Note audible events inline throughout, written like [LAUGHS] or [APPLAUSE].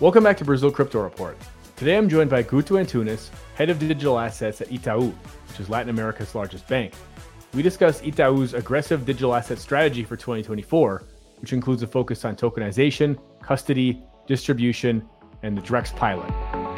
Welcome back to Brazil Crypto Report. Today I'm joined by Guto Antunes, head of digital assets at Itaú, which is Latin America's largest bank. We discuss Itaú's aggressive digital asset strategy for 2024, which includes a focus on tokenization, custody, distribution, and the Drex pilot.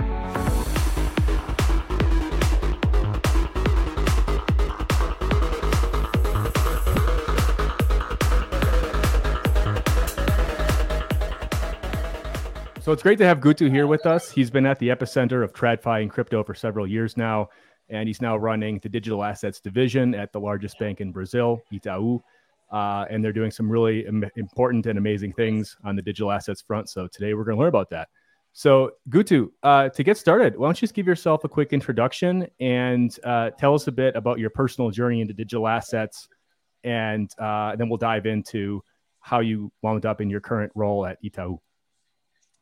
So it's great to have Guto here with us. He's been at the epicenter of TradFi and crypto for several years now, and he's now running the digital assets division at the largest bank in Brazil, Itaú. Uh, and they're doing some really Im- important and amazing things on the digital assets front. So today we're going to learn about that. So Guto, uh, to get started, why don't you just give yourself a quick introduction and uh, tell us a bit about your personal journey into digital assets, and uh, then we'll dive into how you wound up in your current role at Itaú.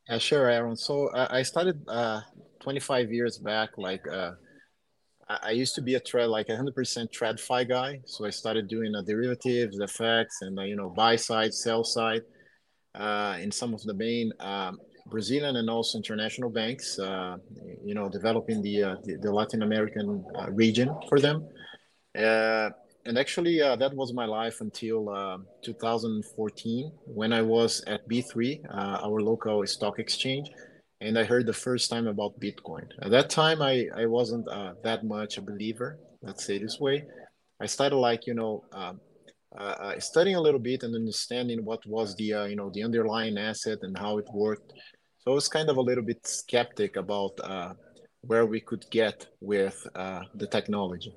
Yeah, sure, Aaron. So uh, I started uh, 25 years back. Like uh, I used to be a trade, like 100% TradFi guy. So I started doing uh, derivatives, FX, and uh, you know buy side, sell side uh, in some of the main um, Brazilian and also international banks. you know, developing the the, the, Latin American region for them and actually uh, that was my life until uh, 2014 when i was at b3 uh, our local stock exchange and i heard the first time about bitcoin. At that time i, I wasn't uh, that much a believer let's say this way. I started like you know um, uh, uh, studying a little bit and understanding what was the you know the underlying asset and how it worked. So i was kind of a little bit skeptic about where we could get with the technology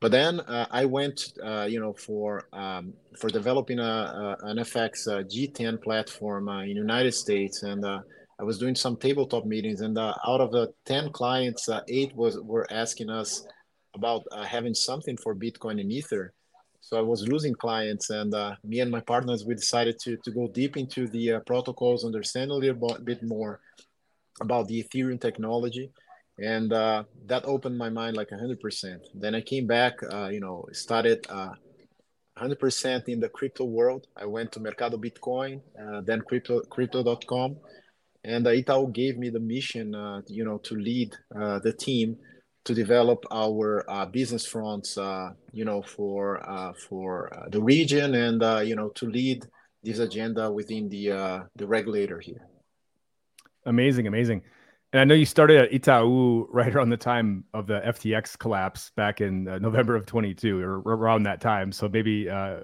but then uh, I went, uh, you know, for um, for developing a, a an FX uh, G10 platform uh, in United States, and uh, I was doing some tabletop meetings. And uh, out of the ten clients, eight was were asking us about having something for Bitcoin and Ether. So I was losing clients, and me and my partners we decided to to go deep into the protocols, understand a little bit more about the Ethereum technology and uh, that opened my mind like 100% then i came back uh, you know started uh, 100% in the crypto world. I went to mercado bitcoin uh, then crypto crypto.com and uh, Itaú gave me the mission uh, you know to lead uh, the team to develop our business fronts you know for for the region and you know to lead this agenda within the the regulator here. Amazing amazing and I know you started at Itaú right around the time of the FTX collapse back in uh, November of 22 or around that time. So maybe, uh,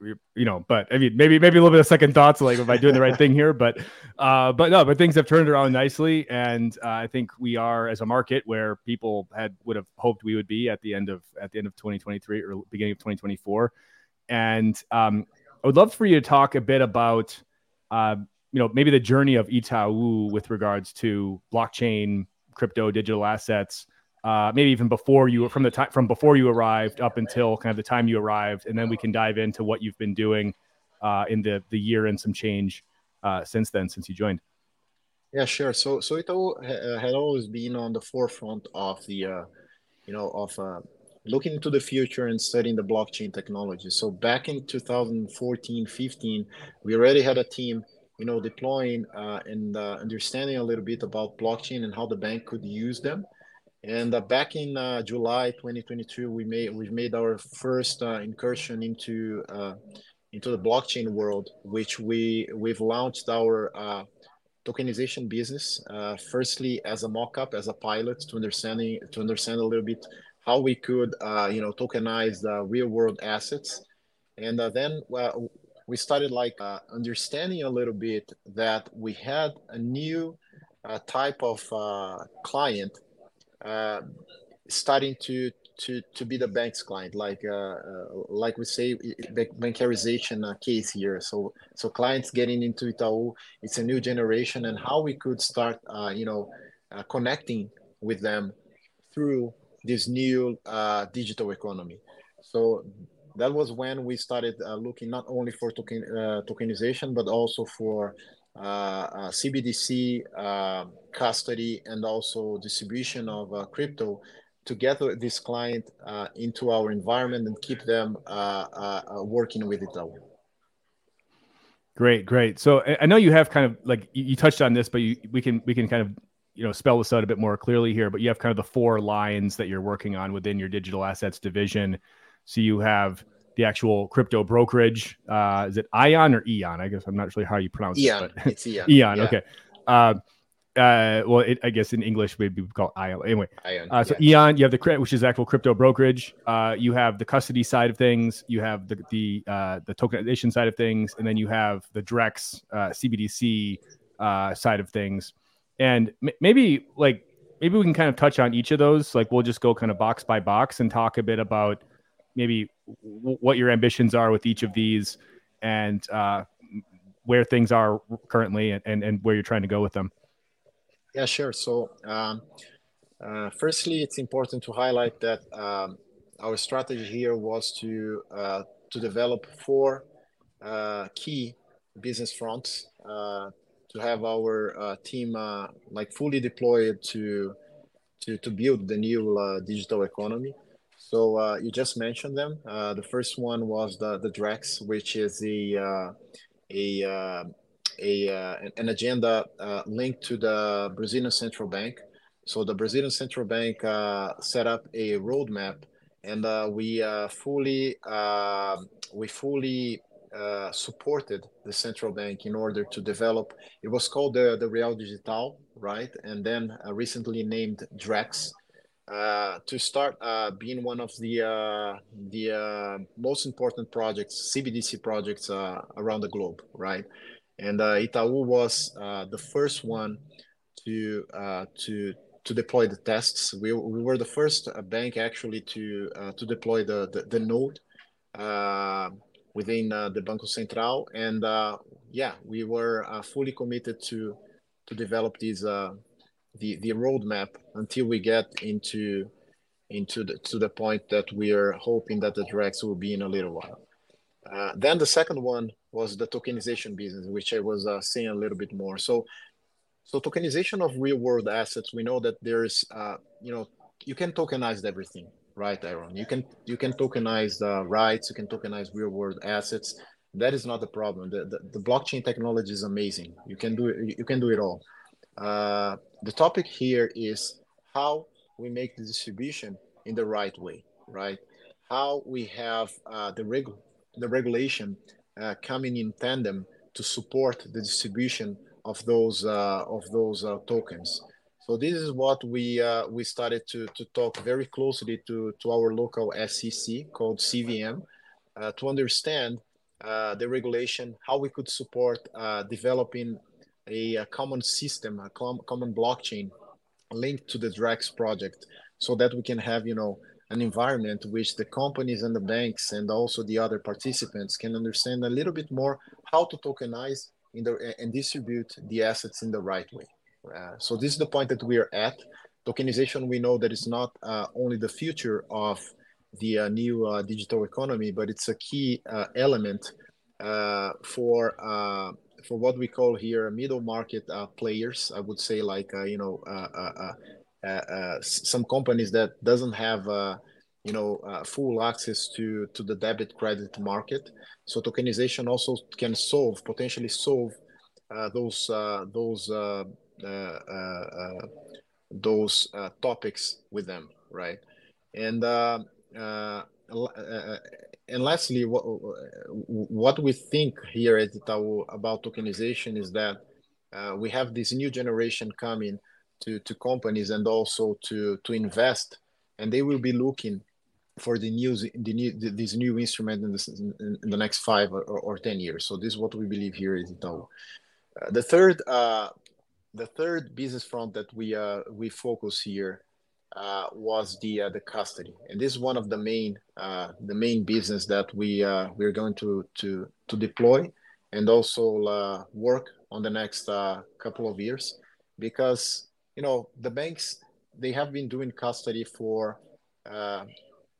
you know, but I mean, maybe, maybe a little bit of second thoughts, like, am I doing the right thing here? But, uh, but no, but things have turned around nicely. And uh, I think we are as a market where people had, would have hoped we would be at the end of, at the end of 2023 or beginning of 2024. And um, I would love for you to talk a bit about, uh, you know maybe the journey of Itaú with regards to blockchain, crypto, digital assets, uh, maybe even before you from the time from before you arrived up until kind of the time you arrived, and then we can dive into what you've been doing uh, in the the year and some change uh, since then since you joined. Yeah, sure. So so Itaú uh, had always been on the forefront of the uh, you know of uh, looking into the future and studying the blockchain technology. So back in 2014, 15, we already had a team you know, deploying uh, and uh, understanding a little bit about blockchain and how the bank could use them. And uh, back in uh, July 2022, we made we've made our first uh, incursion into uh, into the blockchain world, which we we've launched our tokenization business. firstly, as a mock-up, as a pilot, to understanding to understand a little bit how we could you know tokenize the real-world assets, and then we started like uh, understanding a little bit that we had a new uh, type of uh, client uh, starting to to to be the bank's client. Like uh, uh, like we say bankarization case here. So so clients getting into Itaú it's a new generation and how we could start you know connecting with them through this new digital economy. So that was when we started uh, looking not only for token, uh, tokenization but also for uh, CBDC um, custody and also distribution of uh, crypto to get this client uh, into our environment and keep them uh, working with it. Great, great. So I know you have kind of like you touched on this, but you, we can we can kind of you know spell this out a bit more clearly here. But you have kind of the four lines that you're working on within your digital assets division. So you have the actual crypto brokerage. Uh, is it Ion or Eon? I guess I'm not sure how you pronounce Eon. it. But it's Eon. [LAUGHS] Eon. Yeah. Okay. Uh, uh, well, it, I guess in English we'd be called Ion. Anyway, Ion, uh, so yeah. Eon, you have the credit, which is actual crypto brokerage. Uh, you have the custody side of things. You have the the uh, the tokenization side of things, and then you have the Drex uh, CBDC uh, side of things. And m- maybe like maybe we can kind of touch on each of those. Like we'll just go kind of box by box and talk a bit about maybe w- what your ambitions are with each of these and uh, where things are currently and, and, and where you're trying to go with them. Yeah, sure. So, um, uh, firstly, it's important to highlight that um, our strategy here was to uh, to develop four uh, key business fronts uh, to have our uh, team like fully deployed to to to build the new digital economy. So you just mentioned them. the first one was the the Drex, which is the a a uh, an agenda uh, linked to the Brazilian central bank. So the Brazilian central bank uh, set up a roadmap, and uh, we uh, fully uh, we fully supported the central bank in order to develop. It was called the the Real Digital, right? And then recently named Drex. To start being one of the the most important projects, CBDC projects around the globe, right? and uh, Itaú was uh, the first one to uh, to to deploy the tests. We, we were the first uh, bank actually to uh, to deploy the the, the node uh, within the Banco Central, and yeah, we were fully committed to to develop these the the roadmap until we get into into the to the point that we are hoping that the Drex will be in a little while. Uh, then the second one was the tokenization business, which I was uh, saying a little bit more. So, so tokenization of real world assets, we know that there's, uh, you know, you can tokenize everything, right, Aaron? You can you can tokenize the rights, you can tokenize real world assets. That is not the problem. The, the, the blockchain technology is amazing. You can do it. You can do it all. Uh, the topic here is how we make the distribution in the right way, right? How we have uh, the reg- the regulation uh, coming in tandem to support the distribution of those uh, of those uh, tokens. So this is what we we started to to talk very closely to to our local SEC called CVM to understand the regulation, how we could support developing a, a, common system, a com- common blockchain linked to the Drex project, so that we can have you know an environment which the companies and the banks and also the other participants can understand a little bit more how to tokenize in the, and distribute the assets in the right way. Uh, so this is the point that we are at. Tokenization, we know that it's not uh, only the future of the uh, new uh, digital economy, but it's a key uh, element uh, for for what we call here middle market uh, players. I would say like uh, you know uh, uh, uh some companies that doesn't have uh, you know full access to to the debit credit market. So tokenization also can solve potentially solve those those those topics with them, right? And and lastly, what, what we think here at Itaú about tokenization is that uh, we have this new generation coming to, to companies and also to, to invest, and they will be looking for the new, the new this new instrument in, in, the next five or, or, ten years. So this is what we believe here is Itaú. Uh, the third uh, the third business front that we uh, we focus here uh, was the uh, the custody, and this is one of the main uh, the main business that we uh, we're going to to to deploy and also uh, work on the next uh, couple of years because you know, the banks they have been doing custody for, uh,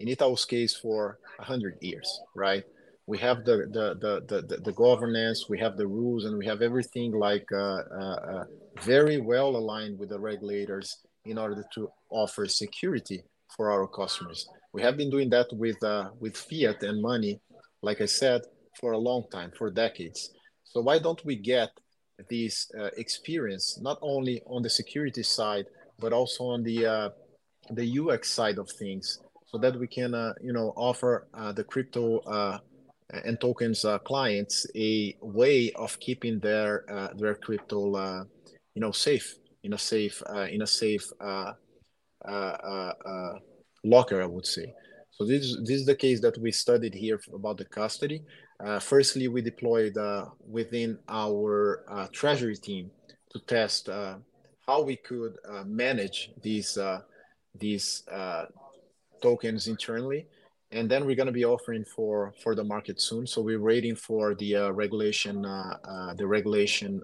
in Itaú's case, for hundred years, right? We have the the, the the the governance, we have the rules, and we have everything like uh, uh, uh, very well aligned with the regulators in order to offer security for our customers. We have been doing that with uh, with fiat and money, like I said, for a long time, for decades. So why don't we get this uh, experience not only on the security side but also on the uh, the UX side of things, so that we can uh, you know offer uh, the crypto uh, and tokens uh, clients a way of keeping their their crypto you know safe in a safe in a safe locker, I would say. So this, this is the case that we studied here about the custody. Uh, firstly, we deployed uh, within our uh, treasury team to test how we could uh, manage these uh, these uh, tokens internally and then we're going to be offering for for the market soon so we're waiting for the uh, regulation uh, uh, the regulation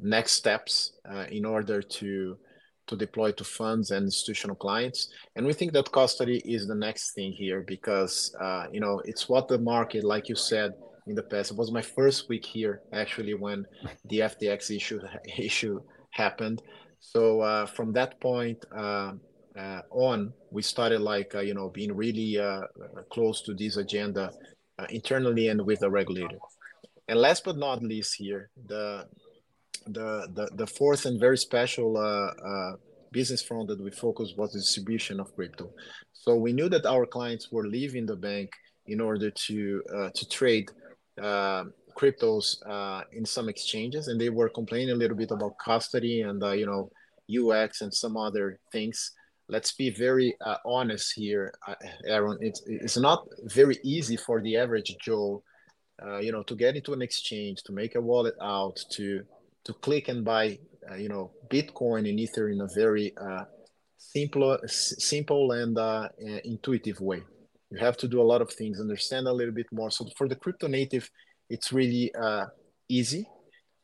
next steps in order to to deploy to funds and institutional clients and we think that custody is the next thing here because you know it's what the market like you said in the past. It was my first week here actually when the FTX issue [LAUGHS] issue happened. So uh, from that point uh, uh, on, we started like uh, you know being really uh, close to this agenda uh, internally and with the regulator. And last but not least, here the the the, the fourth and very special business front that we focused was distribution of crypto. So we knew that our clients were leaving the bank in order to to trade uh, cryptos uh, in some exchanges, and they were complaining a little bit about custody and uh, you know UX and some other things. Let's be very uh, honest here, uh, Aaron. It's it's not very easy for the average Joe, uh, you know, to get into an exchange, to make a wallet out, to to click and buy, you know, Bitcoin and Ether in a very uh, simple, simple and intuitive way. You have to do a lot of things understand a little bit more. So for the crypto native it's really uh, easy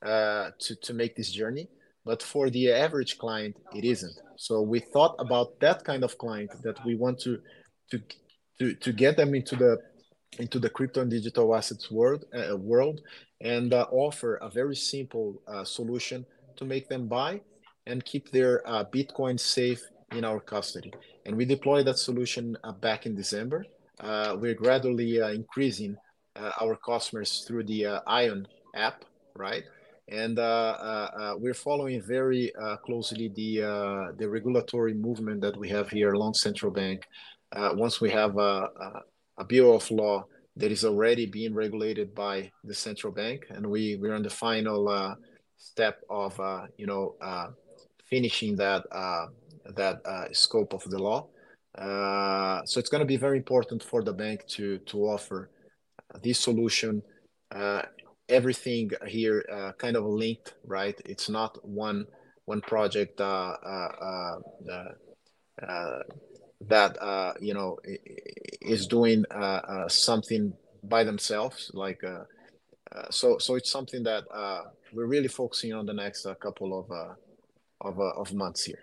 uh, to, to make this journey. But for the average client it isn't. So we thought about that kind of client that we want to to to, to get them into the into the crypto and digital assets world uh, world and uh, offer a very simple uh, solution to make them buy and keep their uh, bitcoin safe in our custody and we deployed that solution back in december uh, we're gradually uh, increasing uh, our customers through the Ion app, right? And we're following very closely the the regulatory movement that we have here along central bank. once we have a, a bill of law that is already being regulated by the central bank, and we we're on the final uh, step of uh, you know uh, finishing that that scope of the law. Uh, so it's going to be very important for the bank to to offer this solution. Uh, everything here uh, kind of linked, right? It's not one one project uh, uh, uh, that you know is doing uh, uh, something by themselves. Like so, so it's something that we're really focusing on the next couple of of, of months here.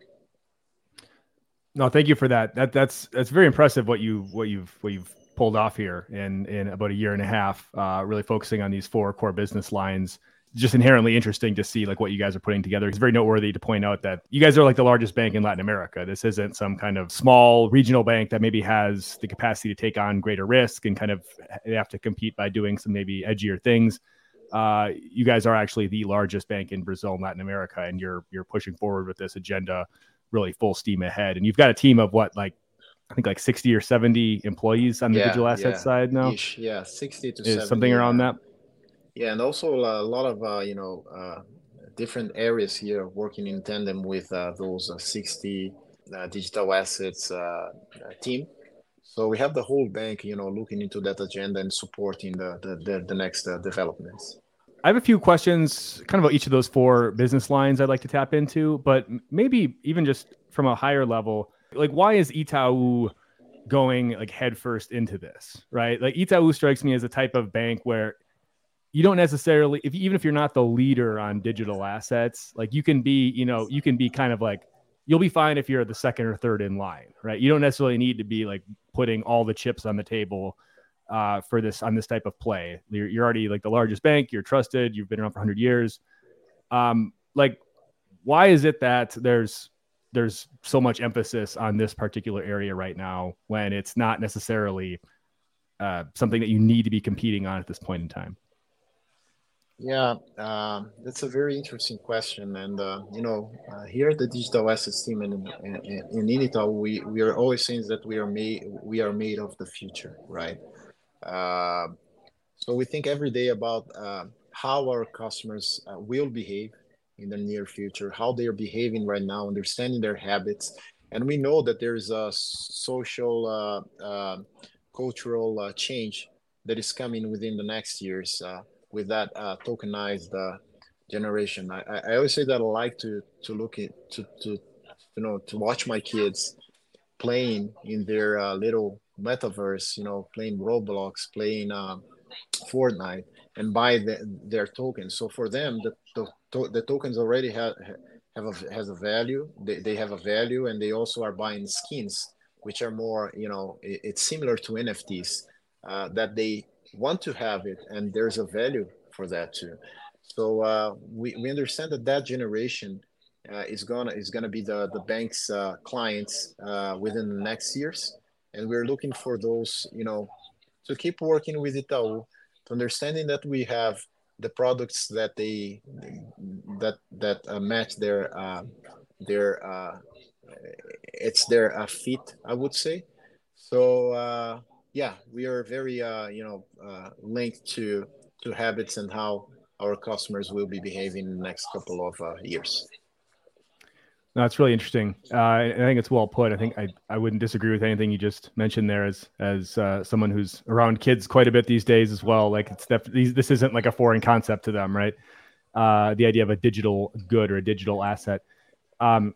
No, thank you for that. That that's that's very impressive what you what you've what you've pulled off here in in about a year and a half. Uh, really focusing on these four core business lines. Just inherently interesting to see like what you guys are putting together. It's very noteworthy to point out that you guys are like the largest bank in Latin America. This isn't some kind of small regional bank that maybe has the capacity to take on greater risk and kind of they have to compete by doing some maybe edgier things. Uh, you guys are actually the largest bank in Brazil and Latin America, and you're you're pushing forward with this agenda really full steam ahead. And you've got a team of what, like, I think like 60 or 70 employees on the yeah, digital asset yeah. side now. Ish, yeah, 60 to Is 70, something around yeah. that. Yeah, and also a lot of uh, you know uh, different areas here working in tandem with uh, those uh, 60 uh, digital assets uh, team. So we have the whole bank, you know, looking into that agenda and supporting the the, the, the next developments. I have a few questions kind of about each of those four business lines I'd like to tap into, but maybe even just from a higher level, like why is Itaú going like headfirst into this, right? Like Itaú strikes me as a type of bank where you don't necessarily if even if you're not the leader on digital assets, like you can be, you know, you can be kind of like you'll be fine if you're the second or third in line, right? You don't necessarily need to be like putting all the chips on the table uh, for this on this type of play. You're, you're, already like the largest bank. You're trusted. You've been around for 100 years. Um, like, why is it that there's there's so much emphasis on this particular area right now when it's not necessarily uh, something that you need to be competing on at this point in time? Yeah, uh, that's a very interesting question. And, uh, you know, uh, here at the digital assets team in, in, in Itaú, we, we are always saying that we are made, we are made of the future, right? Uh, so we think every day about uh, how our customers uh, will behave in the near future, how they are behaving right now, understanding their habits. And we know that there's a social, cultural change that is coming within the next years with that uh, tokenized uh, generation. I, I always say that I like to to look at to to you know to watch my kids playing in their uh, little metaverse. You know, playing Roblox, playing uh, Fortnite, and buy the, their tokens. So for them, the the, the tokens already have have a, has a value. They, they have a value, and they also are buying skins, which are more you know it, it's similar to NFTs uh, that they want to have it and there's a value for that too. So uh, we, we understand that that generation uh, is gonna is gonna be the the bank's uh, clients uh, within the next years. And we're looking for those you know to keep working with Itaú to understanding that we have the products that they that that uh, match their uh, their it's their fit I would say. So yeah, we are very uh, you know uh, linked to to habits and how our customers will be behaving in the next couple of uh, years. No, that's really interesting. Uh, I think it's well put. I think I, I wouldn't disagree with anything you just mentioned there. As as uh, someone who's around kids quite a bit these days as well, like it's def- these, this isn't like a foreign concept to them, right? Uh, the idea of a digital good or a digital asset. Um,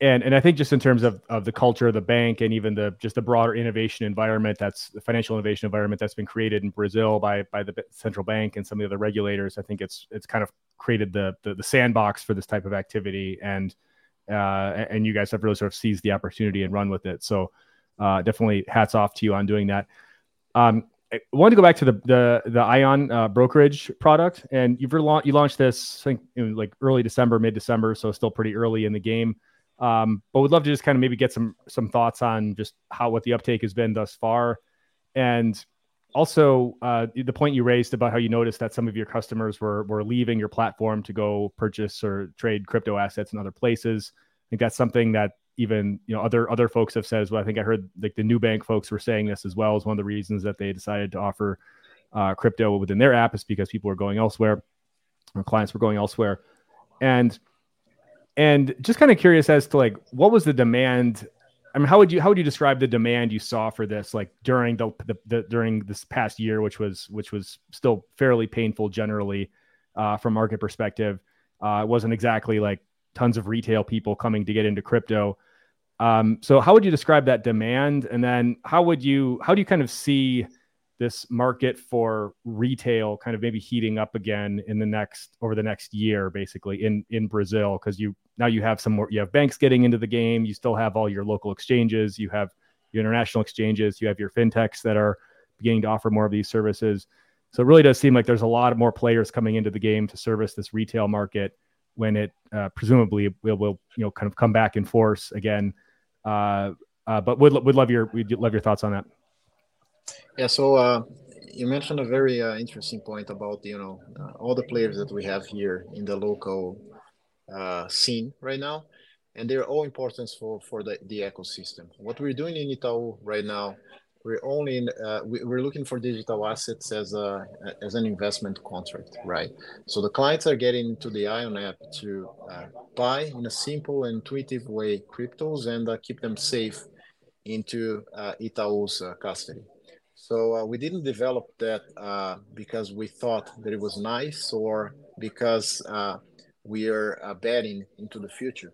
and and I think just in terms of, of the culture of the bank and even the just the broader innovation environment that's the financial innovation environment that's been created in Brazil by by the central bank and some of the other regulators, I think it's it's kind of created the the, the sandbox for this type of activity and uh, and you guys have really sort of seized the opportunity and run with it. So uh, definitely hats off to you on doing that. Um, I wanted to go back to the the the Ion uh, brokerage product, and you've you launched this I think in like early December, mid December, so still pretty early in the game. Um, but would love to just kind of maybe get some some thoughts on just how what the uptake has been thus far, and also uh, the point you raised about how you noticed that some of your customers were were leaving your platform to go purchase or trade crypto assets in other places. I think that's something that even you know other other folks have said as well. I think I heard like the new bank folks were saying this as well as one of the reasons that they decided to offer uh, crypto within their app is because people were going elsewhere, or clients were going elsewhere, and and just kind of curious as to like what was the demand I mean, how would you how would you describe the demand you saw for this, like during the, the, the during this past year, which was which was still fairly painful generally uh, from market perspective. Uh, it wasn't exactly like tons of retail people coming to get into crypto. Um, so, how would you describe that demand? And then, how would you how do you kind of see this market for retail kind of maybe heating up again in the next over the next year basically in in Brazil because you now you have some more you have banks getting into the game. You still have all your local exchanges. You have your international exchanges. You have your fintechs that are beginning to offer more of these services. So it really does seem like there's a lot of more players coming into the game to service this retail market when it uh, presumably will, will you know kind of come back in force again. Uh, uh, but would would love your we'd love your thoughts on that yeah, so uh, you mentioned a very uh, interesting point about you know uh, all the players that we have here in the local uh, scene right now, and they're all important for for the, the ecosystem. What we're doing in Itaú right now, we're only in, uh, we, are looking for digital assets as a as an investment contract, right? So the clients are getting to the Ion app to uh, buy in a simple and intuitive way cryptos and keep them safe into Itaú's custody so uh, we didn't develop that uh, because we thought that it was nice or because uh, we are uh, betting into the future.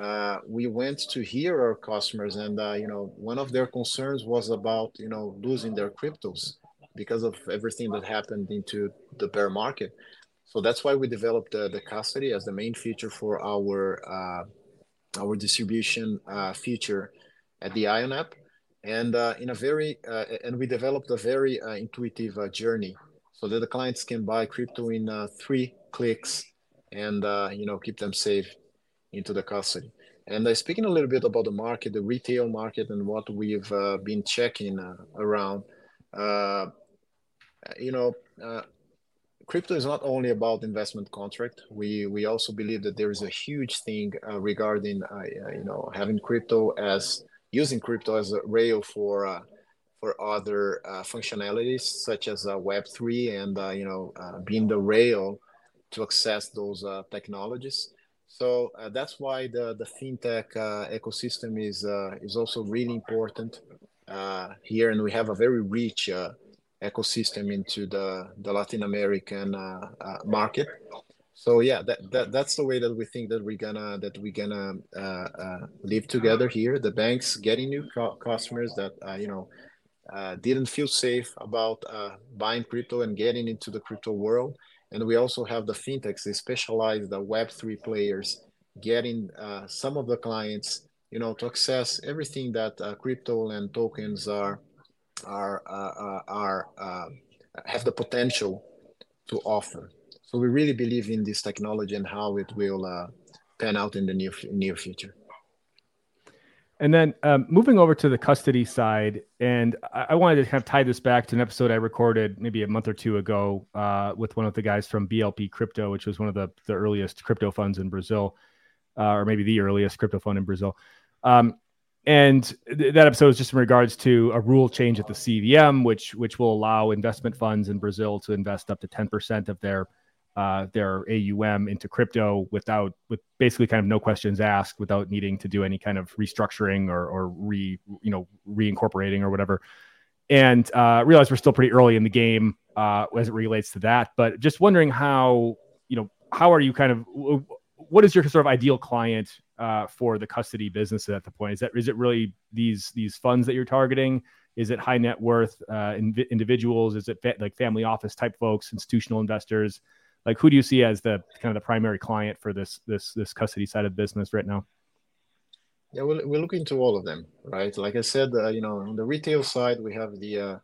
Uh, we went to hear our customers, and uh, you know, one of their concerns was about you know losing their cryptos because of everything that happened into the bear market. So that's why we developed the custody as the main feature for our our distribution feature at the Ion app and uh, in a very uh, and we developed a very uh, intuitive uh, journey so that the clients can buy crypto in uh, three clicks and uh, you know keep them safe into the custody and speaking a little bit about the market the retail market and what we've been checking around you know, crypto is not only about investment contract. We we also believe that there is a huge thing regarding you know having crypto as using crypto as a rail for uh, for other uh, functionalities such as uh, Web three and uh, you know being the rail to access those technologies. So that's why the the fintech ecosystem is is also really important here, and we have a very rich ecosystem into the, the Latin American uh, uh, market. So yeah, that, that that's the way that we think that we're gonna that we're gonna uh, uh live together here. The banks getting new co- customers that uh, you know uh, didn't feel safe about buying crypto and getting into the crypto world, and we also have the fintechs, the specialized the Web three players, getting some of the clients you know to access everything that crypto and tokens are are uh, uh, are have the potential to offer. So we really believe in this technology and how it will uh, pan out in the near near future. And then um, moving over to the custody side, and I, I, wanted to kind of tie this back to an episode I recorded maybe a month or two ago uh, with one of the guys from BLP Crypto, which was one of the, the earliest crypto funds in Brazil, uh, or maybe the earliest crypto fund in Brazil. Um, and th- that episode is just in regards to a rule change at the CVM, which which will allow investment funds in Brazil to invest up to ten percent of their uh, their AUM into crypto without with basically kind of no questions asked, without needing to do any kind of restructuring or or re you know reincorporating or whatever. And uh, realize we're still pretty early in the game uh, as it relates to that, but just wondering how you know how are you kind of what is your sort of ideal client uh, for the custody business at the point? Is that is it really these these funds that you're targeting? Is it high net worth uh, in, individuals? Is it fa- like family office type folks, institutional investors? Like who do you see as the kind of the primary client for this this this custody side of business right now? Yeah, we're, we're looking to all of them, right? Like I said, uh, you know, on the retail side, we have the uh,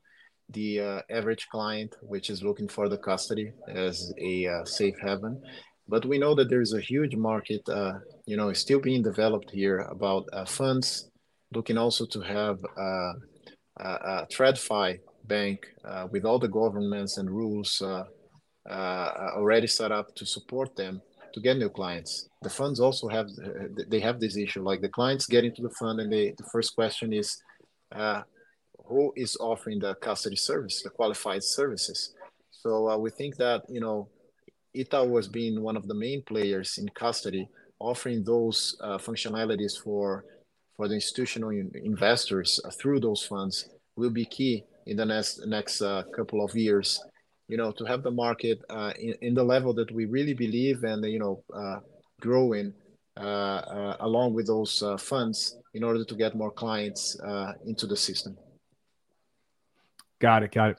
the uh, average client, which is looking for the custody as a uh, safe haven, but we know that there is a huge market, uh, you know, still being developed here about uh, funds, looking also to have uh, a, TradFi bank uh, with all the governments and rules already set up to support them to get new clients. The funds also have they have this issue, like the clients get into the fund, and they, the first question is, who is offering the custody service, the qualified services? So we think that you know Itaú was being one of the main players in custody, offering those uh, functionalities for for the institutional investors uh, through those funds will be key in the next next uh, couple of years. You know, to have the market uh, in, in the level that we really believe and you know uh, growing uh, along with those funds in order to get more clients into the system. Got it. Got it.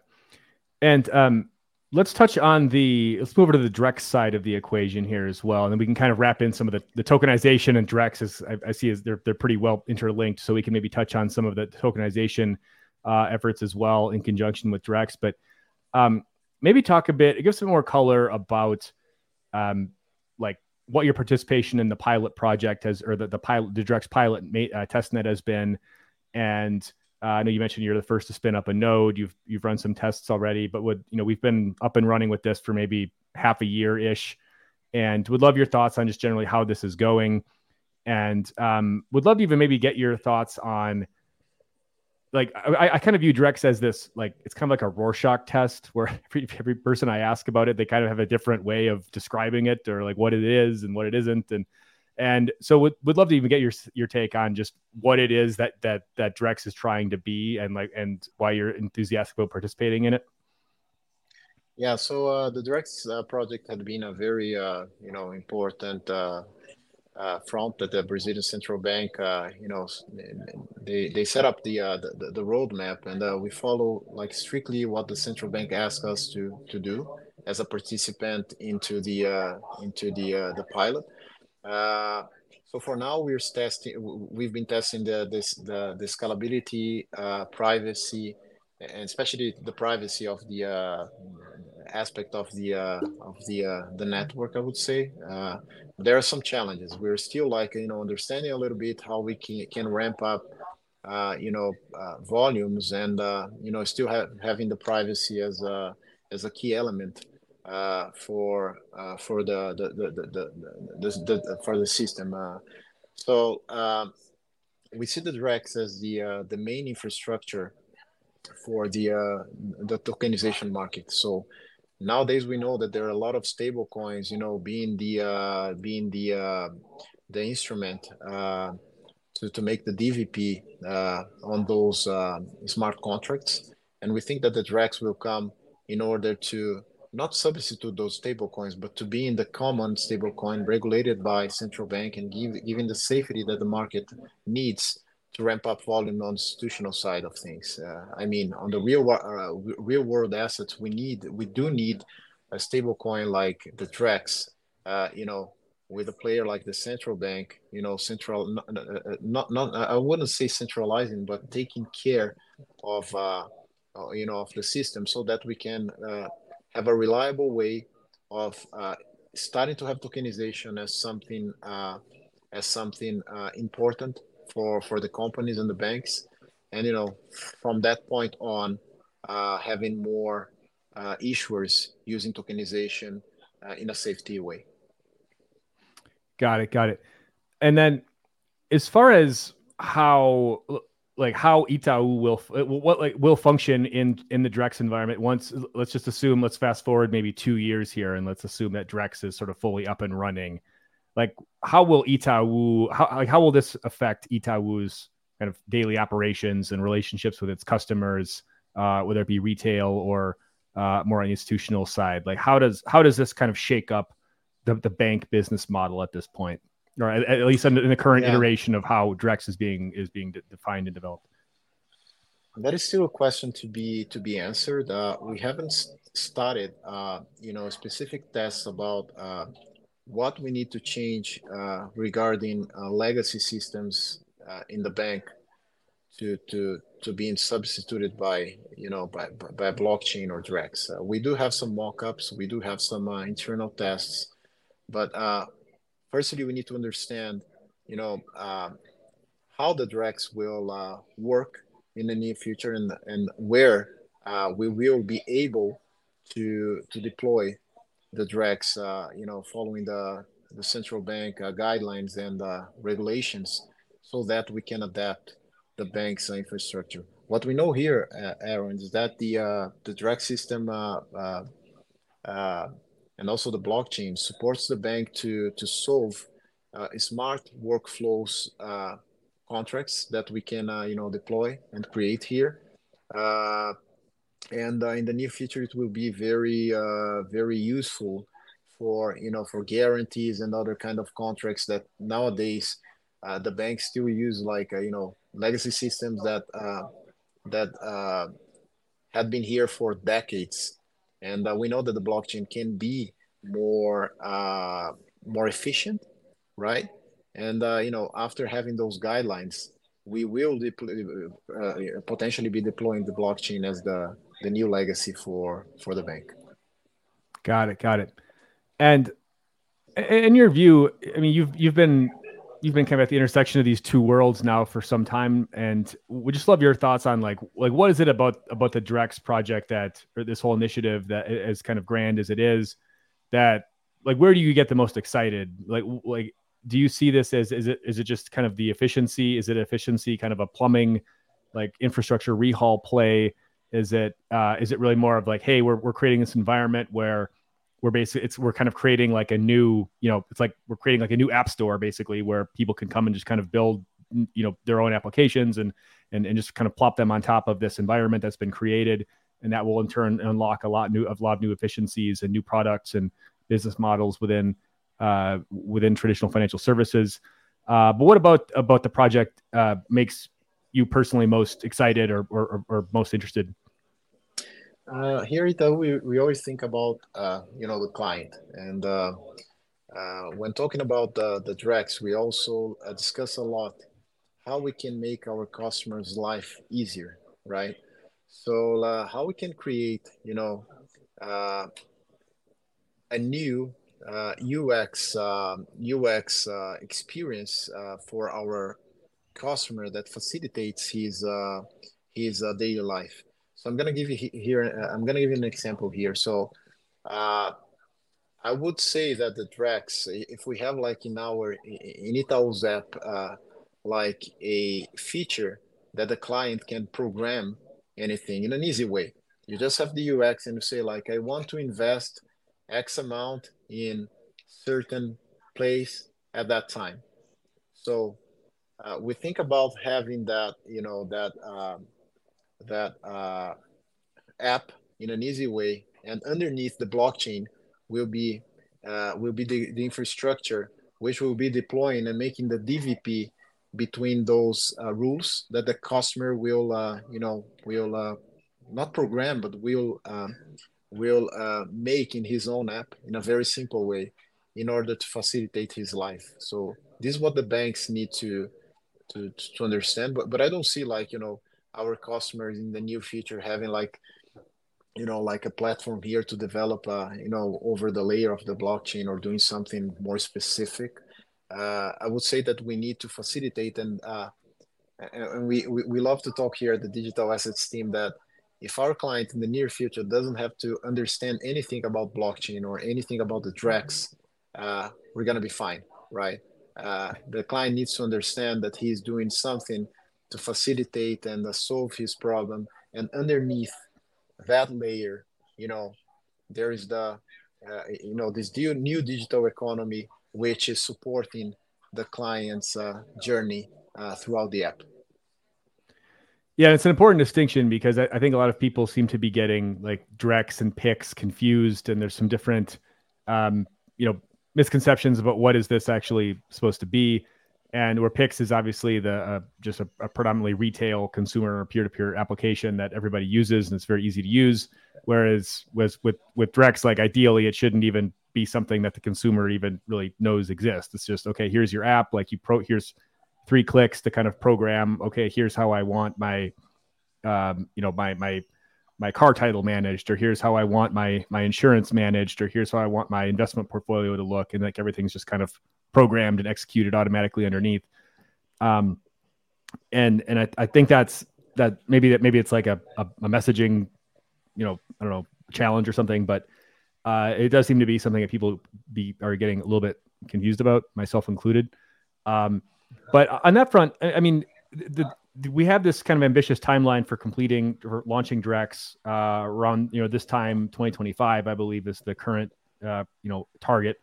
And um, let's touch on the let's move over to the Drex side of the equation here as well, and then we can kind of wrap in some of the, the tokenization and Drex as I, I see as they're they're pretty well interlinked. So we can maybe touch on some of the tokenization uh, efforts as well in conjunction with Drex. But um, maybe talk a bit, give some more color about um, like what your participation in the pilot project has, or the the pilot the Drex pilot uh, testnet has been, and uh, I know you mentioned you're the first to spin up a node. You've you've run some tests already, but would you know we've been up and running with this for maybe half a year ish, and would love your thoughts on just generally how this is going, and um, would love to even maybe get your thoughts on like I, I kind of view Drex as this like it's kind of like a Rorschach test where [LAUGHS] every, every person I ask about it, they kind of have a different way of describing it or like what it is and what it isn't, and and so would, would love to even get your your take on just what it is that that that Drex is trying to be and like and why you're enthusiastic about participating in it. Yeah, so uh, the Drex uh, project had been a very uh, you know important uh, uh, front that the Brazilian central bank uh, you know they they set up the the, the roadmap and we follow like strictly what the central bank asked us to to do as a participant into the into the the pilot. Uh, so for now, we're testing. We've been testing the this the, the scalability, uh, privacy, and especially the privacy of the uh, aspect of the uh, of the uh, the network. I would say uh, there are some challenges. We're still like you know understanding a little bit how we can can ramp up uh, you know uh, volumes and you know still ha- having the privacy as a as a key element for for the the the, the, the, the, for the system. so we see the Drex as the the main infrastructure for the the tokenization market. So nowadays we know that there are a lot of stable coins you know being the uh, being the uh, the instrument uh, to, to make the dvp uh, on those uh, smart contracts and we think that the drex will come in order to not substitute those stable coins but to be in the common stable coin regulated by central bank and give, giving the safety that the market needs to ramp up volume on the institutional side of things. Uh, I mean, on the real uh, real world assets, we need we do need a stable coin like the Drex, uh, you know, with a player like the central bank, you know, central not, uh, not, I wouldn't say centralizing, but taking care of uh, uh, you know of the system so that we can have a reliable way of starting to have tokenization as something as something important for for the companies and the banks. And you know from that point on uh, having more uh, issuers using tokenization uh, in a safety way. Got it got it. And then as far as how like how Itaú will what like will function in in the Drex environment once let's just assume let's fast forward maybe 2 years here and let's assume that Drex is sort of fully up and running like how will Itaú how like how will this affect Itaú's kind of daily operations and relationships with its customers, uh, whether it be retail or uh, more on the institutional side? Like how does how does this kind of shake up the, the bank business model at this point, or at, at least in, the current yeah. iteration of how Drex is being is being de- defined and developed? That is still a question to be to be answered. Uh, we haven't started, uh, you know, specific tests about uh, what we need to change uh, regarding uh, legacy systems uh, in the bank to to to being substituted by you know by by blockchain or Drex. Uh, we do have some mock-ups, we do have some uh, internal tests, but uh, firstly we need to understand you know how the Drex will work in the near future and and where we will be able to to deploy the Drex, uh, you know, following the the central bank uh, guidelines and uh, regulations, so that we can adapt the bank's infrastructure. What we know here, uh, Aaron, is that the uh, the Drex system uh, and also the blockchain supports the bank to to solve smart workflows contracts that we can you know deploy and create here and uh, in the near future it will be very uh, very useful for you know for guarantees and other kind of contracts that nowadays uh, the banks still use like uh, you know legacy systems that uh, that uh, had been here for decades. And we know that the blockchain can be more more efficient right? And you know after having those guidelines we will potentially be deploying the blockchain as the the new legacy for for the bank. Got it. Got it. And in your view, I mean, you've you've been you've been kind of at the intersection of these two worlds now for some time, and we just love your thoughts on like like what is it about about the Drex project that or this whole initiative that as kind of grand as it is that like where do you get the most excited? Like like do you see this as is it is it just kind of the efficiency? Is it efficiency kind of a plumbing like infrastructure rehaul play? Is it uh, is it really more of like, hey, we're we're creating this environment where we're basically it's we're kind of creating like a new, you know, it's like we're creating like a new app store basically where people can come and just kind of build, you know, their own applications and and and just kind of plop them on top of this environment that's been created, and that will in turn unlock a lot new of lot of new efficiencies and new products and business models within uh, within traditional financial services. Uh, but what about about the project uh, makes you personally most excited or, or, or most interested? Uh, here at we, we always think about uh, you know the client, and uh, uh when talking about the the Drex, we also uh, discuss a lot how we can make our customers' life easier, right? So uh, how we can create you know a new UX UX experience for our customer that facilitates his his daily life. So I'm gonna give you here. Uh, I'm gonna give you an example here. So uh, I would say that the Drex, if we have like in our in Itaú's app, uh, like a feature that the client can program anything in an easy way. You just have the UX and you say like, I want to invest X amount in certain place at that time. So uh, we think about having that, you know, that um, that uh, app in an easy way, and underneath the blockchain will be uh, will be the, the infrastructure which will be deploying and making the DVP between those uh, rules that the customer will uh, you know will uh, not program but will um, will uh, make in his own app in a very simple way in order to facilitate his life. So this is what the banks need to to to understand. But but i don't see like you know our customers in the near future having like you know like a platform here to develop uh, you know over the layer of the blockchain or doing something more specific uh, i would say that we need to facilitate and uh, and we, we we love to talk here at the digital assets team that if our client in the near future doesn't have to understand anything about blockchain or anything about the drex uh, we're going to be fine right? Uh, the client needs to understand that he's doing something to facilitate and uh, solve his problem. And underneath that layer you know there is the uh, you know this new, new digital economy which is supporting the client's uh, journey uh, throughout the app. Yeah it's an important distinction because I, I, think a lot of people seem to be getting like drex and pix confused and there's some different um, you know misconceptions about what is this actually supposed to be and where Pix is obviously the uh, just a, a, predominantly retail consumer peer-to-peer application that everybody uses and it's very easy to use. Whereas with with with Drex, like ideally, it shouldn't even be something that the consumer even really knows exists. It's just okay. Here's your app. Like you pro. Here's three clicks to kind of program. Okay, here's how I want my, um, you know, my my my car title managed, or here's how I want my my insurance managed, or here's how I want my investment portfolio to look, and like everything's just kind of programmed and executed automatically underneath. Um, and and I, I think that's that maybe that maybe it's like a, a, a messaging, you know, I don't know, challenge or something, but uh, it does seem to be something that people be are getting a little bit confused about, myself included. Um, but on that front, I, I mean, the, the, we have this kind of ambitious timeline for completing for launching Drex uh, around you know this time 2025, I believe is the current uh, you know target.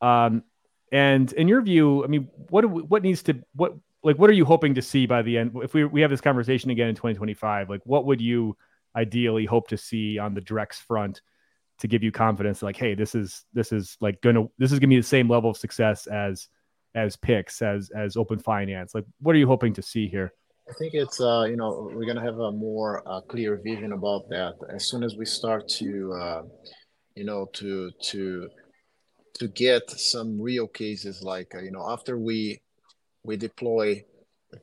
Um, and in your view, I mean, what we, what needs to what like what are you hoping to see by the end? If we we have this conversation again in 2025, like what would you ideally hope to see on the Drex front to give you confidence? Like, hey, this is this is like gonna this is gonna be the same level of success as as Pix as as Open Finance. Like, what are you hoping to see here? I think it's uh, you know we're gonna have a more uh, clear vision about that as soon as we start to uh, you know to to to get some real cases like uh, you know after we we deploy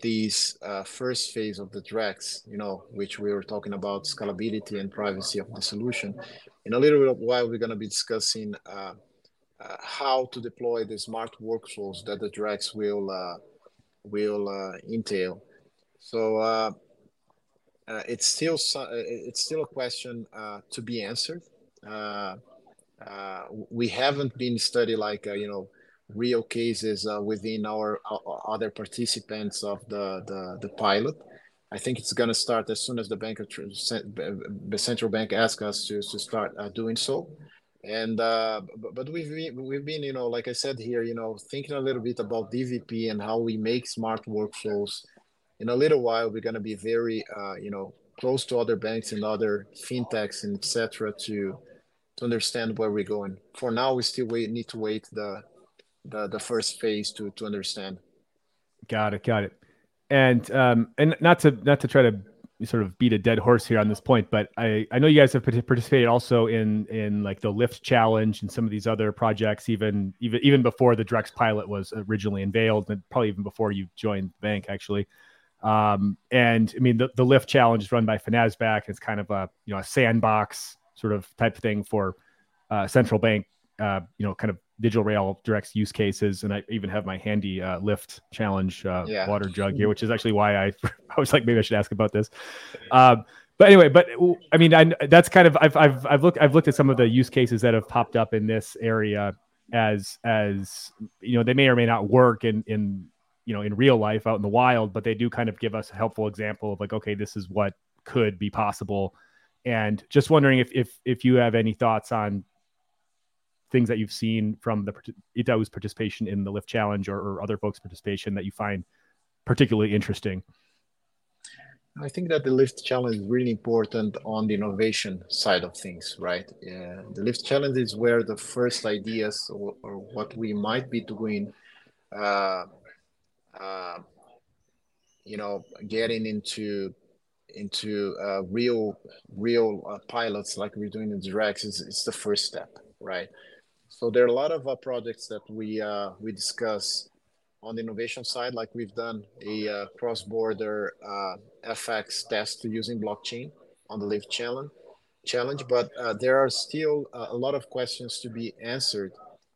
these uh, first phase of the Drex, you know, which we were talking about scalability and privacy of the solution. In a little bit of while, we're going to be discussing uh, uh, how to deploy the smart workflows that the Drex will uh, will uh, entail. So uh, it's still it's still a question to be answered uh, we haven't been study like uh, you know real cases uh, within our uh, other participants of the the, the pilot. I think it's going to start as soon as the bank, the central bank, asks us to to start uh, doing so. And uh, but, we've been, we've been you know like I said here you know thinking a little bit about DVP and how we make smart workflows. In a little while, we're going to be very you know close to other banks and other fintechs and etc. to to understand where we're going. For now, we still wait, need to wait the, the the first phase to to understand. Got it. Got it. And um and not to not to try to sort of beat a dead horse here on this point, but I I know you guys have participated also in in like the Lift Challenge and some of these other projects, even even even before the Drex pilot was originally unveiled, and probably even before you joined the bank actually. Um, and I mean the, the Lift Challenge is run by Fenasbac. It's kind of a you know a sandbox sort of type thing for uh, central bank, uh, you know, kind of digital rail Drex use cases, and I even have my handy uh, Lift challenge uh, yeah. water jug here, [LAUGHS] which is actually why I [LAUGHS] I was like maybe I should ask about this. Um, but anyway, but I mean, I, that's kind of I've I've I've looked I've looked at some of the use cases that have popped up in this area as as you know they may or may not work in in you know in real life out in the wild, but they do kind of give us a helpful example of like okay, this is what could be possible. And just wondering if if if you have any thoughts on things that you've seen from the Itaú's participation in the Lift Challenge or, or other folks' participation that you find particularly interesting. I think that the Lift Challenge is really important on the innovation side of things, right? Yeah, the Lift Challenge is where the first ideas or, or what we might be doing, uh, uh, you know, getting into into uh, real real uh, pilots like we're doing in Drex is, is the first step, right? So there are a lot of uh, projects that we uh, we discuss on the innovation side, like we've done a uh, cross-border uh, FX test using blockchain on the Lift challenge. Challenge, but there are still a lot of questions to be answered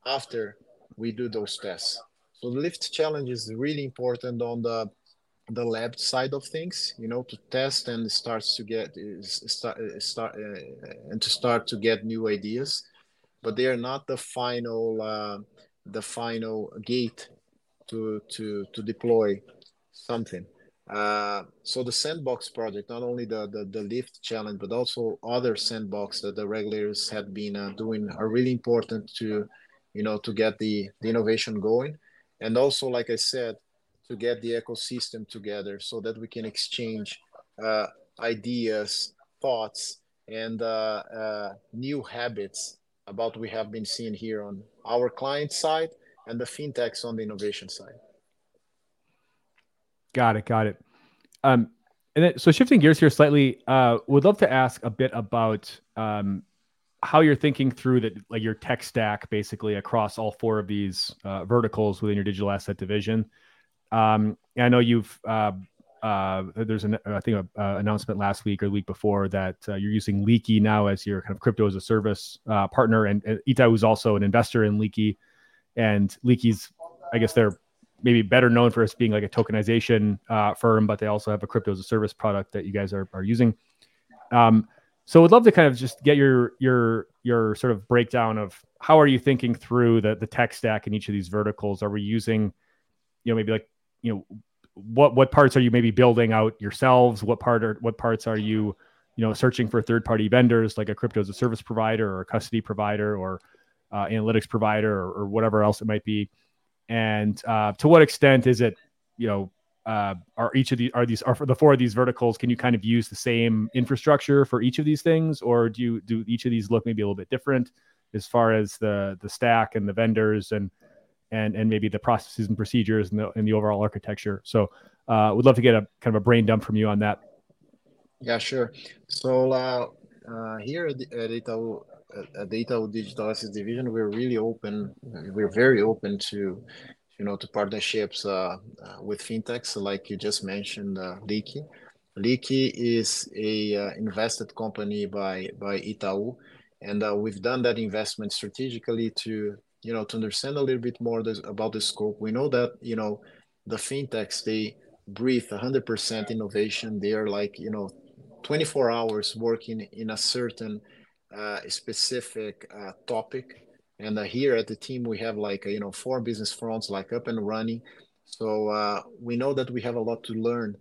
after we do those tests. So the Lift challenge is really important on the the lab side of things, you know, to test and starts to get start start uh, and to start to get new ideas, but they are not the final uh, the final gate to to to deploy something. Uh, so the sandbox project, not only the, the, the Lift challenge, but also other sandbox that the regulators had been uh, doing are really important to, you know, to get the, the innovation going. And also, like I said, to get the ecosystem together so that we can exchange uh, ideas, thoughts, and uh, uh, new habits about what we have been seeing here on our client side and the fintechs on the innovation side. Got it. Got it. Um, and then, so shifting gears here slightly, uh, would love to ask a bit about um, how you're thinking through that, like your tech stack, basically across all four of these uh, verticals within your digital asset division. Um, I know you've uh, uh, there's an I think a, uh, announcement last week or the week before that uh, you're using Liqi now as your kind of crypto as a service uh, partner, and, and is also an investor in Liqi and Liqi's, I guess they're maybe better known for us being like a tokenization uh, firm, but they also have a crypto as a service product that you guys are, are using. Um, so would love to kind of just get your your your sort of breakdown of how are you thinking through the the tech stack in each of these verticals? Are we using, you know, maybe like you know what what parts are you maybe building out yourselves? What part are what parts are you you know searching for third party vendors like a crypto as a service provider or a custody provider or uh, analytics provider or, or, whatever else it might be? And uh, to what extent is it you know uh, are each of these are these are for the four of these verticals can you kind of use the same infrastructure for each of these things? Or do you do each of these look maybe a little bit different as far as the the stack and the vendors? And and and maybe the processes and procedures and the, and the overall architecture so uh would love to get a kind of a brain dump from you on that yeah sure so uh, uh here at, at Itaú, a data digital assets division, we're really open. We're very open to, you know, to partnerships uh, uh, with fintechs, like you just mentioned, uh, Liqi. Liqi is a uh, invested company by by Itaú, and uh, we've done that investment strategically to, you know, to understand a little bit more this, about the scope. We know that you know, the fintechs they breathe 100% innovation. They are like you know, 24 hours working in a certain uh, specific uh, topic. And uh, here at the team, we have like, you know, four business fronts like up and running. So uh, we know that we have a lot to learn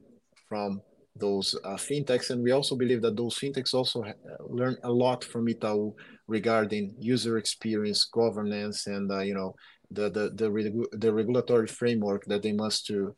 from those uh, fintechs. And we also believe that those fintechs also learn a lot from Itaú regarding user experience, governance, and, you know, the, the, the, regu- the regulatory framework that they must to,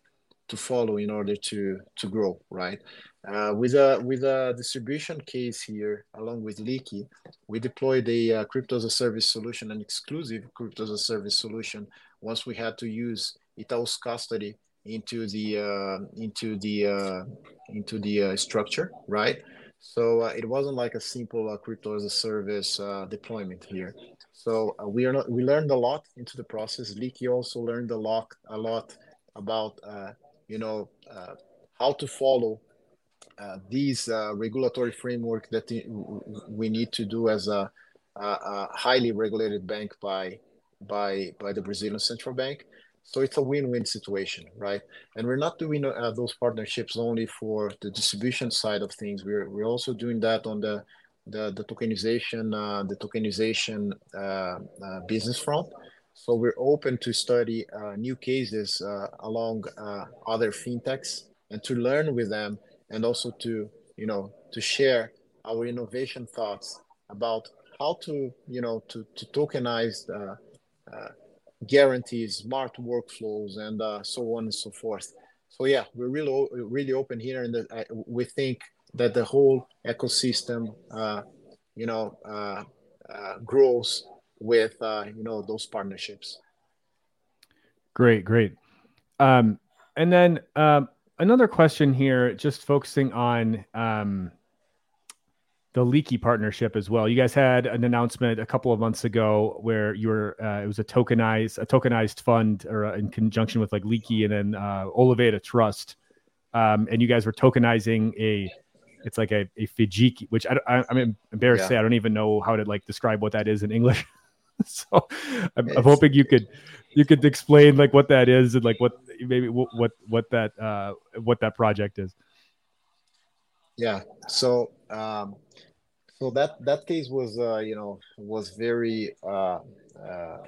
to follow in order to, to grow, right? Uh, with a with a distribution case here, along with Liqi, we deployed a uh, crypto as a service solution, an exclusive crypto as a service solution. Once we had to use Itaú's custody into the uh, into the uh, into the uh, structure, right? So uh, it wasn't like a simple crypto as a service deployment here. So we are not we learned a lot into the process. Liqi also learned a lot a lot about you know how to follow uh, these uh, regulatory framework that we need to do as a, a, a, highly regulated bank by by by the Brazilian central bank. So it's a win-win situation, right? And we're not doing uh, those partnerships only for the distribution side of things. We're we're also doing that on the the, the tokenization uh, the tokenization uh, uh, business front. So we're open to study uh, new cases uh, along other fintechs and to learn with them, and also to you know to share our innovation thoughts about how to you know to to tokenize guarantees, smart workflows, and so on and so forth. So yeah, we're really really open here, and we think that the whole ecosystem, uh, you know, uh, uh, grows with uh, you know those partnerships. Great, great. Um, and then um, another question here, just focusing on um, the Liqi partnership as well. You guys had an announcement a couple of months ago where you were uh, it was a tokenized a tokenized fund or uh, in conjunction with like Liqi and then uh, Oliveira Trust, um, and you guys were tokenizing a it's like a, a FIDC, which I, I, am embarrassed yeah. to say I don't even know how to like describe what that is in English. [LAUGHS] so I'm, I'm, hoping you could you could explain like what that is and like what maybe what what, what that uh, what that project is. Yeah. So um, so that that case was uh, you know was very uh, uh,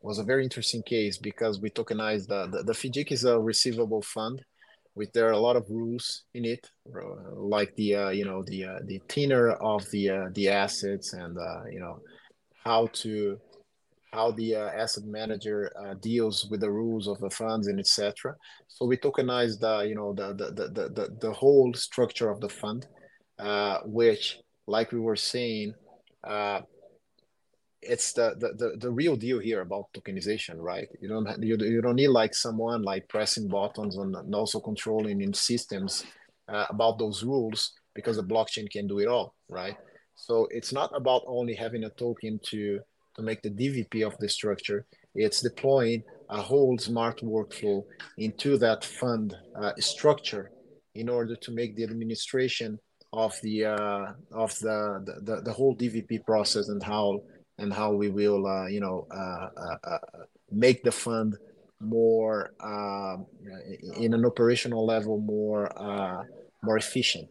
was a very interesting case because we tokenized the the, the is a receivable fund with there are a lot of rules in it, like the uh, you know the uh, the tenor of the uh, the assets and uh, you know how to how the uh, asset manager uh, deals with the rules of the funds and etc. So we tokenized the you know the the the the, the whole structure of the fund, which like we were saying it's the, the, the the real deal here about tokenization right? You don't you, you don't need like someone like pressing buttons and, and also controlling in systems uh, about those rules because the blockchain can do it all right? So it's not about only having a token to to make the dvp of the structure. It's deploying a whole smart workflow into that fund uh, structure in order to make the administration of the uh, of the, the the whole dvp process and how and how we will, uh, you know, uh, uh, uh make the fund more um, in an operational level more uh, more efficient.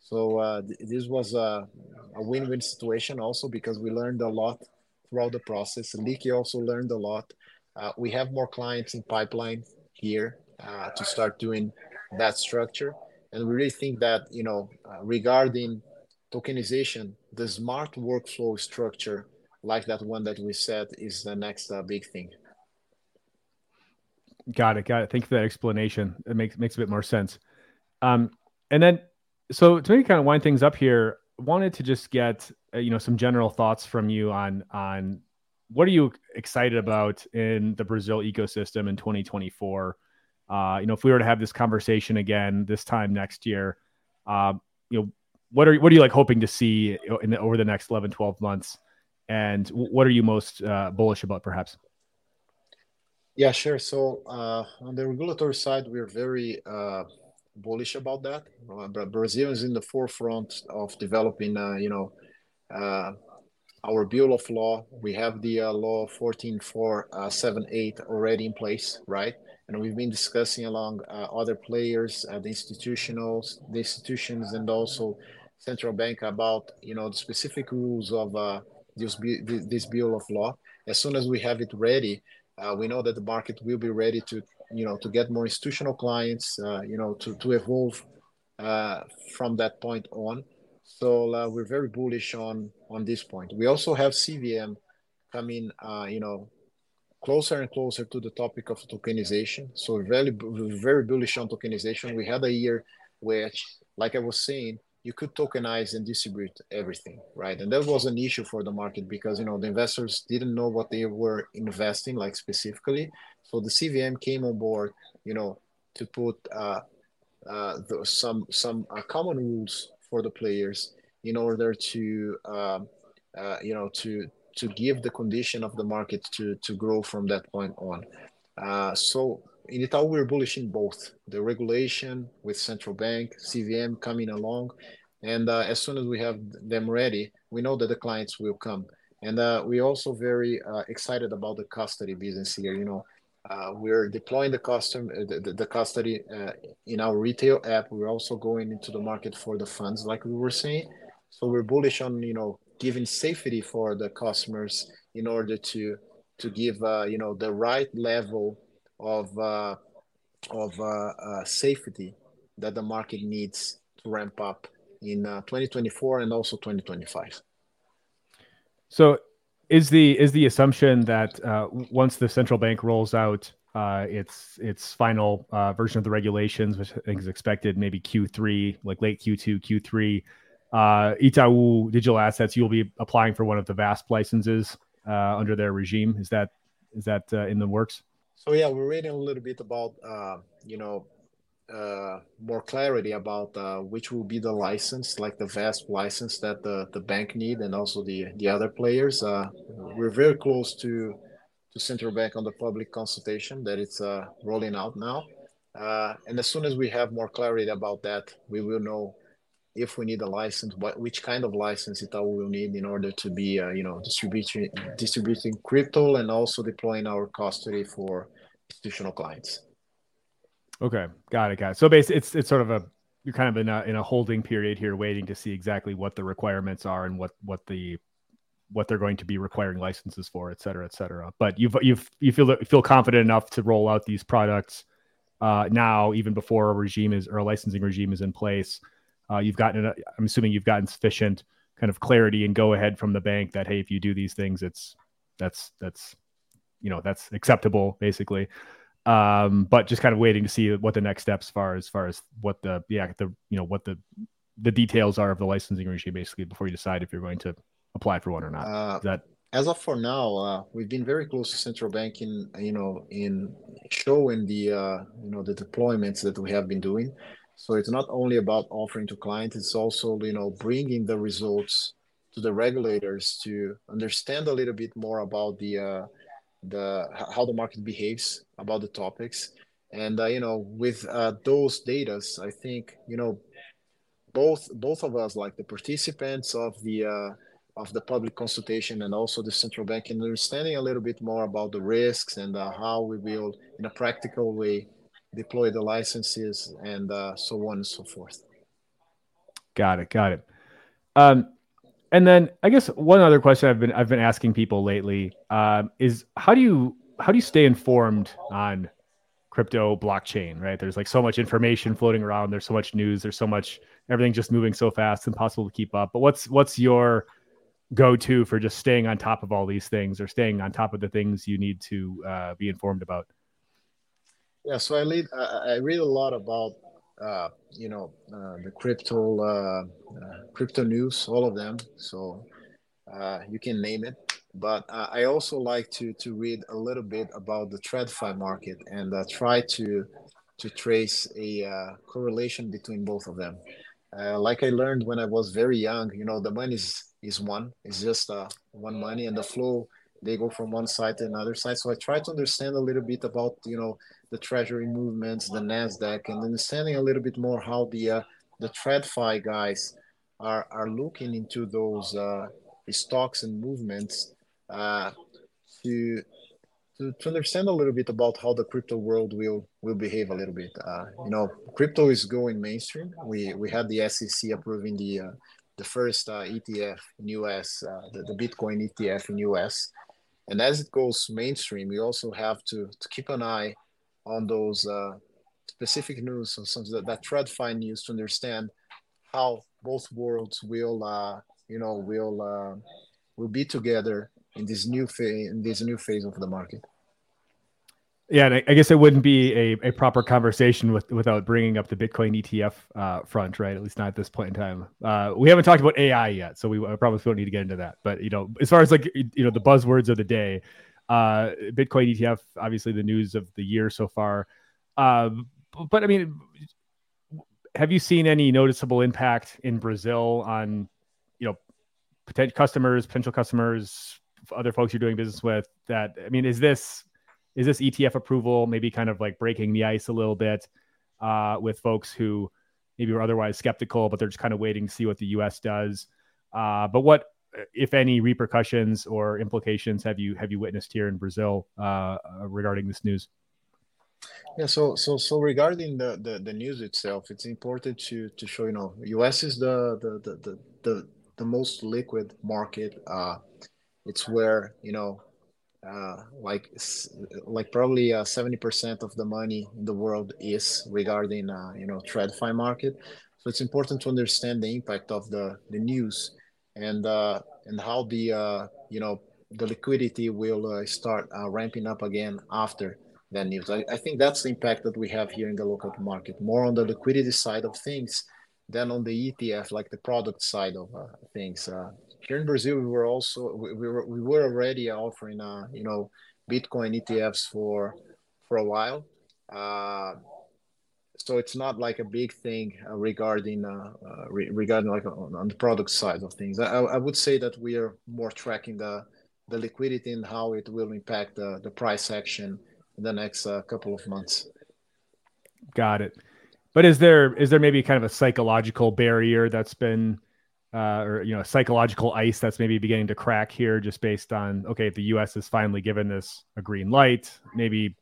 So uh, th- this was a, a, win-win situation also because we learned a lot throughout the process. Liqi also learned a lot. we have more clients in pipeline here to start doing that structure, and we really think that you know regarding tokenization, the smart workflow structure like that one that we said is the next uh, big thing. Got it. Got it. Thank you for that explanation. It makes makes a bit more sense. Um, and then, so to maybe kind of wind things up here, wanted to just get uh, you know some general thoughts from you on on what are you excited about in the Brazil ecosystem in 2024. Uh, you know, if we were to have this conversation again this time next year, uh, you know, what are what are you like hoping to see in the, over the next 11, 12 months? and what are you most uh, bullish about, perhaps? Yeah, sure. So uh, on the regulatory side, we're very uh, bullish about that. Uh, Brazil is in the forefront of developing, uh, you know, uh, our bill of law. We have the law 14478 already in place, right? And we've been discussing along other players, the institutionals, the institutions, and also central bank about, you know, the specific rules of this, this bill of law. As soon as we have it ready, uh, we know that the market will be ready to, you know, to get more institutional clients, uh, you know, to, to evolve uh, from that point on. So uh, we're very bullish on on this point. We also have CVM coming, uh, you know, closer and closer to the topic of tokenization. So very very bullish on tokenization. We had a year which, like I was saying, you could tokenize and distribute everything, right? And that was an issue for the market because you know the investors didn't know what they were investing like specifically. So the CVM came on board, you know, to put uh, uh, some some uh, common rules for the players in order to um, uh, you know to to give the condition of the market to to grow from that point on. Uh, so in Itaú, we're bullish in both the regulation with central bank, CVM coming along. And uh, as soon as we have them ready, we know that the clients will come. and uh, we're also very uh, excited about the custody business here. You know, uh, we're deploying the custom uh, the, the custody uh, in our retail app. We're also going into the market for the funds, like we were saying. So we're bullish on you know giving safety for the customers in order to to give uh, you know the right level of of safety that the market needs to ramp up in 2024 and also 2025. So is the is the assumption that uh, once the central bank rolls out uh, its its final uh, version of the regulations, which I think is expected maybe Q3, like late Q2, Q3, uh, Itaú Digital Assets, you'll be applying for one of the VASP licenses uh, under their regime. Is that is that uh, in the works? So yeah, we're reading a little bit about uh, you know uh, more clarity about uh, which will be the license, like the VASP license that the, the bank need and also the, the other players. Uh, we're very close to to central bank on the public consultation that it's uh, rolling out now. Uh, and as soon as we have more clarity about that, we will know if we need a license, what which kind of license it will need in order to be, uh, you know, distributing distributing crypto and also deploying our custody for institutional clients. Okay, got it, got it. So basically, it's it's sort of a you're kind of in a in a holding period here, waiting to see exactly what the requirements are and what what the what they're going to be requiring licenses for, et cetera, et cetera. But you've you've you feel feel confident enough to roll out these products uh, now, even before a regime is or a licensing regime is in place. Uh, you've gotten, i I'm assuming you've gotten sufficient kind of clarity and go ahead from the bank that hey, if you do these things, it's that's that's you know that's acceptable basically um, but just kind of waiting to see what the next steps far as far as what the yeah the you know what the the details are of the licensing regime basically before you decide if you're going to apply for one or not. Uh, that as of for now, uh, we've been very close to central bank in you know in showing the uh, you know the deployments that we have been doing. So it's not only about offering to clients; it's also you know bringing the results to the regulators to understand a little bit more about the uh, the how the market behaves about the topics. And uh, you know with uh, those datas i think you know both both of us like the participants of the uh, of the public consultation and also the central bank and understanding a little bit more about the risks and uh, how we will in a practical way deploy the licenses and uh, so on and so forth. Got it got it. Um, and then I guess one other question I've been I've been asking people lately um, is how do you how do you stay informed on crypto blockchain right? There's like so much information floating around there's so much news there's so much everything just moving so fast impossible to keep up. But what's what's your go-to for just staying on top of all these things or staying on top of the things you need to uh, be informed about yeah so i read i read a lot about uh, you know uh, the crypto uh, uh, crypto news, all of them. So uh, you can name it. But uh, I also like to to read a little bit about the TradFi market and try to to trace a correlation between both of them. like I learned when I was very young, you know, the money is is one. It's just one money, and the flow they go from one side to another side. So I try to understand a little bit about you know the treasury movements, the Nasdaq, and understanding a little bit more how the uh, the TradFi guys are are looking into those uh, stocks and movements uh, to, to to understand a little bit about how the crypto world will will behave a little bit. Uh, you know, crypto is going mainstream. We we had the SEC approving the uh, the first uh, ETF in US, the, the Bitcoin ETF in US. And as it goes mainstream, we also have to, to keep an eye on those uh, specific news, so some that, that TradFi news to understand how both worlds will, uh, you know, will uh, will be together in this new phase in this new phase of the market. Yeah, and I, I guess it wouldn't be a, a proper conversation with, without bringing up the Bitcoin ETF uh, front, right? At least not at this point in time. Uh, we haven't talked about AI yet, so we probably don't need to get into that. But you know, as far as like you know the buzzwords of the day, uh, Bitcoin ETF, obviously the news of the year so far. Uh, but I mean, have you seen any noticeable impact in Brazil on, you know, potential customers, potential customers, other folks you're doing business with? That I mean, is this is this ETF approval maybe kind of like breaking the ice a little bit uh, with folks who maybe were otherwise skeptical, but they're just kind of waiting to see what the U.S. does? Uh, but what if any repercussions or implications have you have you witnessed here in Brazil uh, regarding this news? Yeah, so so so regarding the, the, the news itself, it's important to to show you know US is the the the the, the, the most liquid market. Uh, it's where you know uh, like like probably uh, 70% of the money in the world is regarding uh, you know TradFi market. So it's important to understand the impact of the the news and uh, and how the uh, you know the liquidity will uh, start uh, ramping up again after that news. I, I think that's the impact that we have here in the local market, more on the liquidity side of things than on the ETF, like the product side of uh, things. Here in Brazil, we were also we, we were we were already offering uh, you know Bitcoin ETFs for for a while. Uh, so it's not like a big thing uh, regarding uh, uh, re- regarding like on, on, the product side of things. I, I would say that we are more tracking the the liquidity and how it will impact the, the price action in the next uh, couple of months. Got it. But is there is there maybe kind of a psychological barrier that's been uh, or you know psychological ice that's maybe beginning to crack here just based on okay if the us has finally given this a green light maybe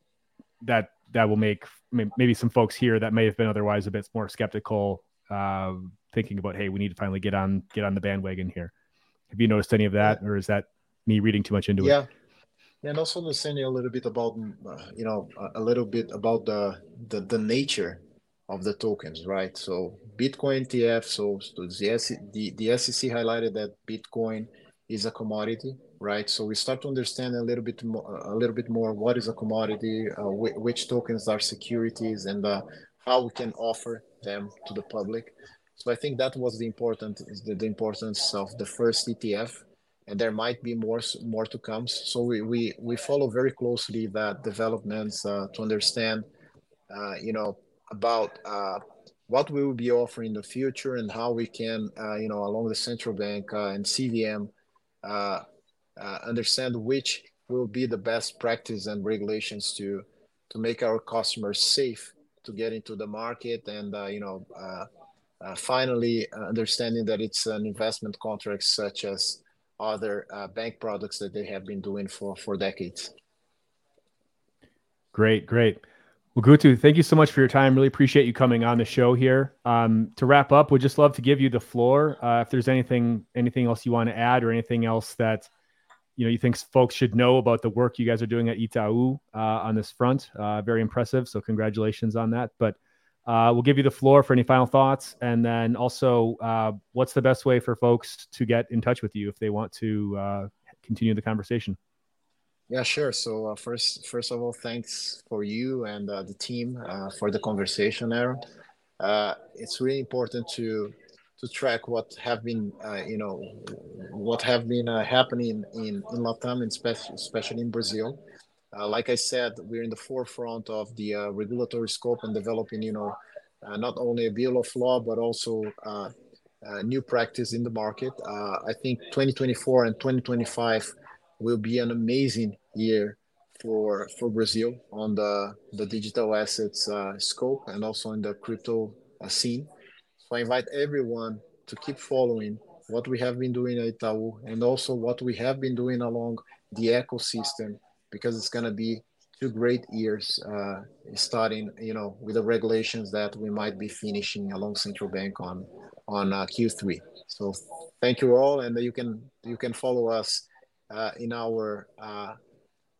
that that will make maybe some folks here that may have been otherwise a bit more skeptical uh, thinking about hey we need to finally get on get on the bandwagon here. Have you noticed any of that or is that me reading too much into yeah. it? Yeah. And also understanding a little bit about uh, you know a little bit about the, the the nature of the tokens, right? So Bitcoin ETF, so, so the, the, the SEC highlighted that Bitcoin is a commodity, right? So we start to understand a little bit more, a little bit more what is a commodity, uh, wh- which tokens are securities, and uh, how we can offer them to the public. So I think that was the important the, the importance of the first ETF, and there might be more more to come. So we we, we follow very closely that developments uh, to understand, uh, you know, about uh, what we will be offering in the future and how we can, uh, you know, along the central bank uh, and CVM, uh, uh, understand which will be the best practice and regulations to to make our customers safe to get into the market and uh, you know finally understanding that it's an investment contract such as other bank products that they have been doing for for decades. Great, great. Well, Guto, thank you so much for your time. Really appreciate you coming on the show here. Um, to wrap up, we'd just love to give you the floor. Uh, if there's anything anything else you want to add or anything else that you know you think folks should know about the work you guys are doing at Itaú uh, on this front, uh, very impressive. So congratulations on that. But uh, we'll give you the floor for any final thoughts, and then also, uh, what's the best way for folks to get in touch with you if they want to uh, continue the conversation? Yeah, sure. So uh, first, first of all, thanks for you and uh, the team uh, for the conversation, Aaron. Uh, it's really important to to track what have been, uh, you know, what have been uh, happening in in Latam, and especially especially in Brazil. like I said, we're in the forefront of the regulatory scope and developing, you know, not only a bill of law but also new practice in the market. I think 2024 and 2025 will be an amazing year for for Brazil on the the digital assets uh, scope and also in the crypto uh, scene. So I invite everyone to keep following what we have been doing at Itaú and also what we have been doing along the ecosystem because it's going to be two great years uh, starting you know with the regulations that we might be finishing along central bank on on uh, q3 so thank you all and you can you can follow us in our uh,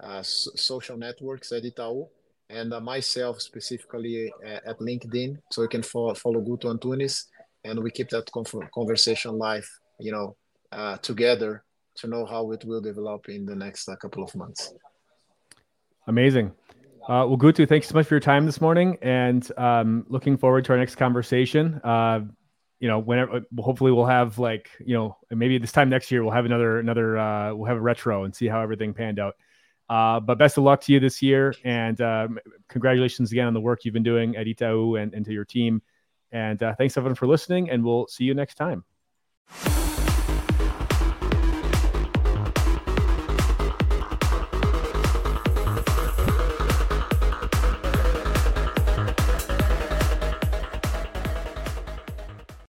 uh, social networks at Itaú, and myself specifically at LinkedIn. So you can follow, follow Guto Antunes, and we keep that conversation live, you know, together to know how it will develop in the next couple of months. Amazing. Uh, well, Guto, thanks so much for your time this morning, and um, looking forward to our next conversation. You know, whenever hopefully we'll have like, you know, maybe this time next year we'll have another another uh, we'll have a retro and see how everything panned out. Uh, but best of luck to you this year, and um, congratulations again on the work you've been doing at Itaú and, and to your team. And uh, thanks everyone for listening, and we'll see you next time.